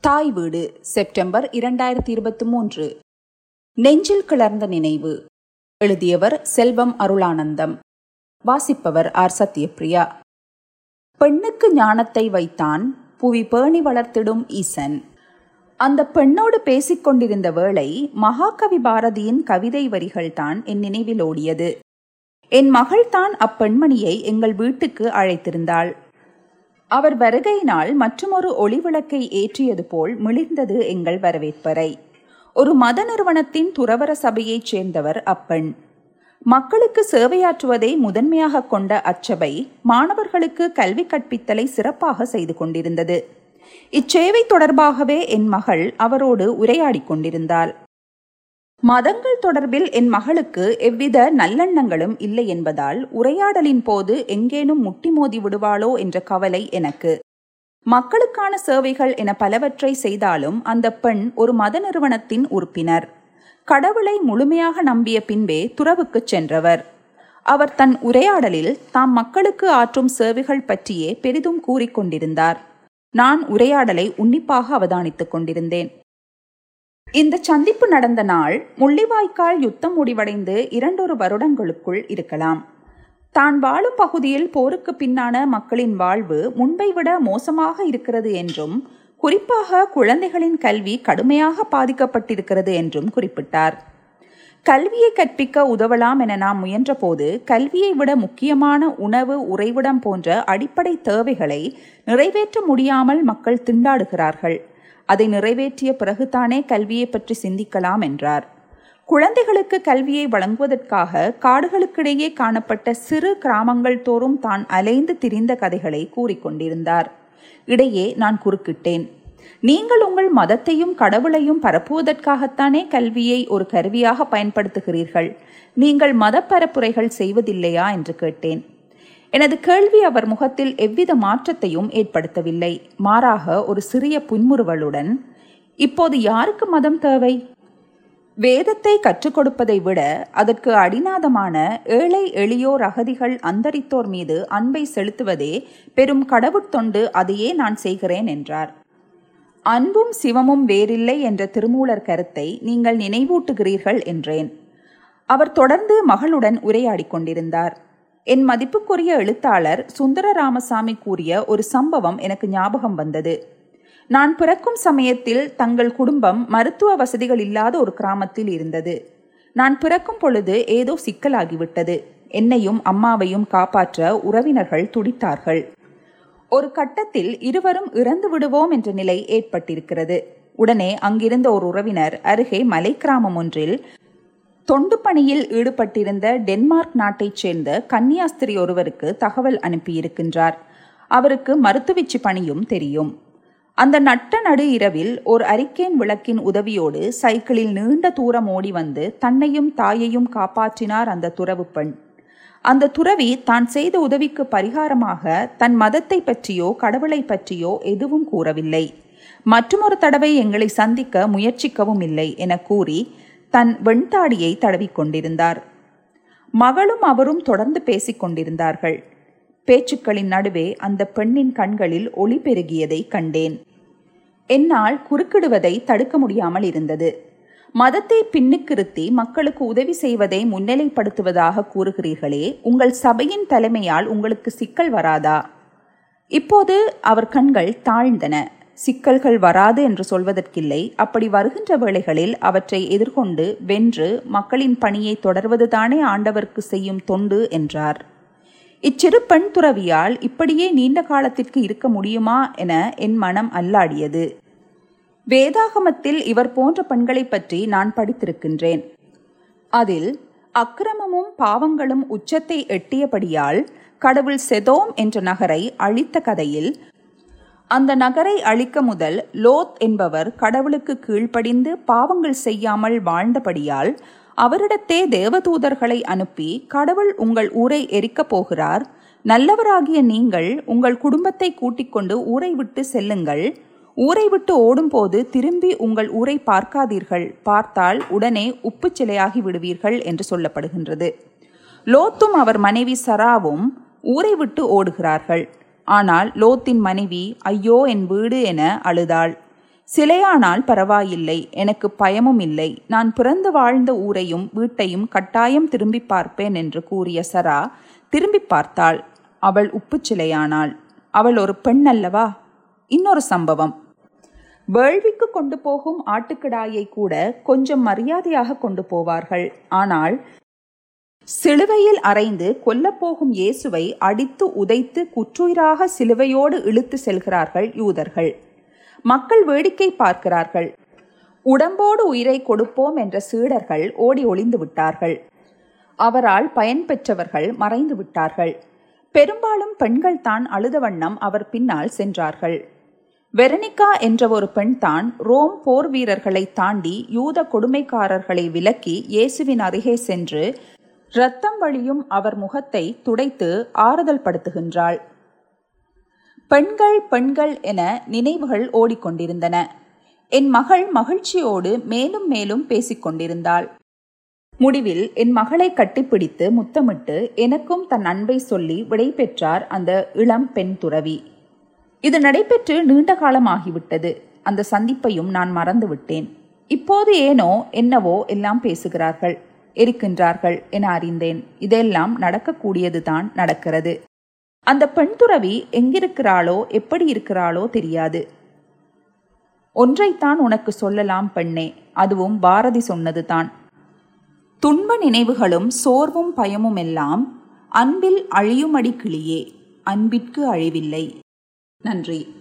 தாய் வீடு செப்டம்பர் இரண்டாயிரத்தி இருபத்தி மூன்று. நெஞ்சில் கிளர்ந்த நினைவு. எழுதியவர் செல்வம் அருளானந்தம். வாசிப்பவர் ஆர் சத்யபிரியா பெண்ணுக்கு ஞானத்தை வைத்தான் புவி பேணி வளர்த்திடும் ஈசன். அந்த பெண்ணோடு பேசிக் கொண்டிருந்த வேளை மகாகவி பாரதியின் கவிதை வரிகள்தான் என் நினைவில் ஓடியது. என் மகள்தான் அப்பெண்மணியை எங்கள் வீட்டுக்கு அழைத்திருந்தாள். அவர் வருகையினால் மற்றுமொரு ஒளிவிளக்கை ஏற்றியது போல் மிளிர்ந்தது எங்கள் வரவேற்பறை. ஒரு மத நிறுவனத்தின் துறவர சபையைச் சேர்ந்தவர் அப்பெண் மக்களுக்கு சேவையாற்றுவதை முதன்மையாக கொண்ட அச்சபை மாணவர்களுக்கு கல்வி கற்பித்தலை சிறப்பாக செய்து கொண்டிருந்தது. இச்சேவை தொடர்பாகவே என் மகள் அவரோடு உரையாடிக் கொண்டிருந்தாள். மதங்கள் தொடர்பில் என் மகளுக்கு எவ்வித நல்லெண்ணங்களும் இல்லை என்பதால் உரையாடலின் போது எங்கேனும் முட்டி மோதி விடுவாளோ என்ற கவலை எனக்கு. மக்களுக்கான சேவைகள் என பலவற்றை செய்தாலும் அந்த பெண் ஒரு மத நிறுவனத்தின் உறுப்பினர். கடவுளை முழுமையாக நம்பிய பின்பே துறவுக்குச் சென்றவர். அவர் தன் உரையாடலில் தாம் மக்களுக்கு ஆற்றும் சேவைகள் பற்றியே பெரிதும் கூறிக்கொண்டிருந்தார் நான் உரையாடலை உன்னிப்பாக அவதானித்துக் கொண்டிருந்தேன். இந்த சந்திப்பு நடந்த நாள் முள்ளிவாய்க்கால் யுத்தம் முடிவடைந்து இரண்டொரு வருடங்களுக்குள் இருக்கலாம். தான் வாழும் பகுதியில் போருக்கு பின்னான மக்களின் வாழ்வு முன்பை விட மோசமாக இருக்கிறது என்றும் குறிப்பாக குழந்தைகளின் கல்வி கடுமையாக பாதிக்கப்பட்டிருக்கிறது என்றும் குறிப்பிட்டார். கல்வியை கற்பிக்க உதவலாம் என நாம் முயன்றபோது கல்வியை விட முக்கியமான உணவு உறைவிடம் போன்ற அடிப்படை தேவைகளை நிறைவேற்ற முடியாமல் மக்கள் திண்டாடுகிறார்கள். அதை நிறைவேற்றிய பிறகுதானே கல்வியை பற்றி சிந்திக்கலாம் என்றார். குழந்தைகளுக்கு கல்வியை வழங்குவதற்காக காடுகளுக்கிடையே காணப்பட்ட சிறு கிராமங்கள் தோறும் தான் அலைந்து திரிந்த கதைகளை கூறிக்கொண்டிருந்தார் இடையே நான் குறுக்கிட்டேன். நீங்கள் உங்கள் மதத்தையும் கடவுளையும் பரப்புவதற்காகத்தானே கல்வியை ஒரு கருவியாக பயன்படுத்துகிறீர்கள். நீங்கள் மத பரப்புரைகள் செய்வதில்லையா? என்று கேட்டேன். எனது கேள்வி அவர் முகத்தில் எவ்வித மாற்றத்தையும் ஏற்படுத்தவில்லை. மாறாக ஒரு சிறிய புன்முறுவலுடன் இப்போது யாருக்கு மதம் தேவை? வேதத்தை கற்றுக் கொடுப்பதை விட அதற்கு அடிநாதமான ஏழை எளியோர் அகதிகள் அந்தரித்தோர் மீது அன்பை செலுத்துவதே பெரும் கடவுட்தொண்டு அதையே நான் செய்கிறேன் என்றார். அன்பும் சிவமும் வேறில்லை என்ற திருமூலர் கருத்தை நீங்கள் நினைவூட்டுகிறீர்கள் என்றேன். அவர் தொடர்ந்து மகளுடன் உரையாடிக் கொண்டிருந்தார். என் மதிப்புக்குரிய எழுத்தாளர் சுந்தர ராமசாமி கூறிய ஒரு சம்பவம் எனக்கு ஞாபகம் வந்தது. நான் பிறக்கும் சமயத்தில் தங்கள் குடும்பம் மருத்துவ வசதிகள் இல்லாத ஒரு கிராமத்தில் இருந்தது. நான் பிறக்கும் பொழுது ஏதோ சிக்கலாகிவிட்டது. என்னையும் அம்மாவையும் காப்பாற்ற உறவினர்கள் துடித்தார்கள். ஒரு கட்டத்தில் இருவரும் இறந்து விடுவோம் என்ற நிலை ஏற்பட்டிருக்கிறது. உடனே அங்கிருந்த ஒரு உறவினர் அருகே மலை கிராமம் ஒன்றில் தொண்டு பணியில் ஈடுபட்டிருந்த டென்மார்க் நாட்டைச் சேர்ந்த கன்னியாஸ்திரி ஒருவருக்கு தகவல் அனுப்பியிருக்கின்றார். அவருக்கு மருத்துவச்சி பணியும் தெரியும். அந்த நட்ட நடு இரவில் ஒரு அரிக்கேன் விளக்கின் உதவியோடு சைக்கிளில் நீண்ட தூரம் ஓடி வந்து தன்னையும் தாயையும் காப்பாற்றினார் அந்த துறவு பெண். அந்த துறவி தான் செய்த உதவிக்கு பரிகாரமாக தன் மதத்தை பற்றியோ கடவுளை பற்றியோ எதுவும் கூறவில்லை. மற்றொரு தடவை எங்களை சந்திக்க முயற்சிக்கவும் இல்லை என கூறி தன் வெண்தாடியை தடவிக்கொண்டிருந்தார். மகளும் அவரும் தொடர்ந்து பேசிக் கொண்டிருந்தார்கள் பேச்சுக்களின் நடுவே அந்த பெண்ணின் கண்களில் ஒளி பெருகியதை கண்டேன். என்னால் குறுக்கிடுவதை தடுக்க முடியாமல் இருந்தது. மதத்தை பின்னுக்கிருத்தி மக்களுக்கு உதவி செய்வதை முன்னிலைப்படுத்துவதாக கூறுகிறீர்களே உங்கள் சபையின் தலைமையால் உங்களுக்கு சிக்கல் வராதா? இப்போது அவர் கண்கள் தாழ்ந்தன. சிக்கல்கள் வராது என்று சொல்வதற்கில்லை. அப்படி வருகின்ற வேளைகளில் அவற்றை எதிர்கொண்டு வென்று மக்களின் பணியை தொடர்வதுதானே ஆண்டவருக்கு செய்யும் தொண்டு என்றார். இச்சிறு பெண் துறவியால் இப்படியே நீண்ட காலத்திற்கு இருக்க முடியுமா என என் மனம் அல்லாடியது. வேதாகமத்தில் இவர் போன்ற பெண்களை பற்றி நான் படித்திருக்கின்றேன். அதில் அக்கிரமமும் பாவங்களும் உச்சத்தை எட்டியபடியால் கடவுள் செதோம் என்ற நகரை அழித்த கதையில் அந்த நகரை அழிக்க முதல் லோத் என்பவர் கடவுளுக்கு கீழ்ப்படிந்து பாவங்கள் செய்யாமல் வாழ்ந்தபடியால் அவரிடத்தே தேவதூதர்களை அனுப்பி கடவுள் உங்கள் ஊரை எரிக்கப் போகிறார். நல்லவராகிய நீங்கள் உங்கள் குடும்பத்தை கூட்டிக் கொண்டு ஊரை விட்டு செல்லுங்கள். ஊரை விட்டு ஓடும்போது திரும்பி உங்கள் ஊரை பார்க்காதீர்கள். பார்த்தால் உடனே உப்பு சிலையாகி விடுவீர்கள் என்று சொல்லப்படுகின்றது. லோத்தும் அவர் மனைவி சராவும் ஊரை விட்டு ஓடுகிறார்கள். ஆனால் லோத்தின் மனைவி ஐயோ என் வீடு என அழுதாள். சிலையானால் பரவாயில்லை எனக்கு பயமும் இல்லை. நான் பிறந்து வாழ்ந்த ஊரையும் வீட்டையும் கட்டாயம் திரும்பி பார்ப்பேன் என்று கூறிய சரா திரும்பி பார்த்தாள். அவள் உப்புச் சிலையானாள். அவள் ஒரு பெண் அல்லவா? இன்னொரு சம்பவம். வேள்விக்கு கொண்டு போகும் ஆட்டுக்கிடாயை கூட கொஞ்சம் மரியாதையாக கொண்டு போவார்கள். ஆனால் சிலுவையில் அறைந்து கொல்லப்போகும் இயேசுவை அடித்து உதைத்து குற்றுயிராக சிலுவையோடு இழுத்து செல்கிறார்கள் யூதர்கள். மக்கள் வேடிக்கை பார்க்கிறார்கள். உடம்போடு உயிரை கொடுப்போம் என்ற சீடர்கள் ஓடி ஒளிந்து விட்டார்கள். அவரால் பயன் பெற்றவர்கள் மறைந்து விட்டார்கள். பெரும்பாலும் பெண்கள் தான் அழுத வண்ணம் அவர் பின்னால் சென்றார்கள். வெரனிகா என்ற ஒரு பெண் தான் ரோம் போர் வீரர்களை தாண்டி யூத கொடுமைக்காரர்களை விலக்கி இயேசுவின் அருகே சென்று இரத்தம் வழியும் அவர் முகத்தை துடைத்து ஆறுதல் படுத்துகின்றாள். பெண்கள் பெண்கள் என நினைவுகள் ஓடிக்கொண்டிருந்தன. என் மகள் மகிழ்ச்சியோடு மேலும் மேலும் பேசிக்கொண்டிருந்தாள் முடிவில் என் மகளை கட்டிப்பிடித்து முத்தமிட்டு எனக்கும் தன் அன்பை சொல்லி விடை பெற்றார் அந்த இளம் பெண் துறவி. இது நடைபெற்று நீண்ட காலமாகிவிட்டது. அந்த சந்திப்பையும் நான் மறந்துவிட்டேன். இப்போது ஏனோ என்னவோ எல்லாம் பேசுகிறார்கள். இருக்கின்றார்கள் என அறிந்தேன். இதெல்லாம் நடக்கக்கூடியதுதான் நடக்கிறது. அந்த பெண் துறவி எங்கிருக்கிறாளோ எப்படி இருக்கிறாளோ தெரியாது. ஒன்றைத்தான் உனக்கு சொல்லலாம் பெண்ணே அதுவும் பாரதி சொன்னதுதான். துன்ப நினைவுகளும் சோர்வும் பயமும் எல்லாம் அன்பில் அழியுமடி கிளியே அன்பிற்கு அழிவில்லை. நன்றி.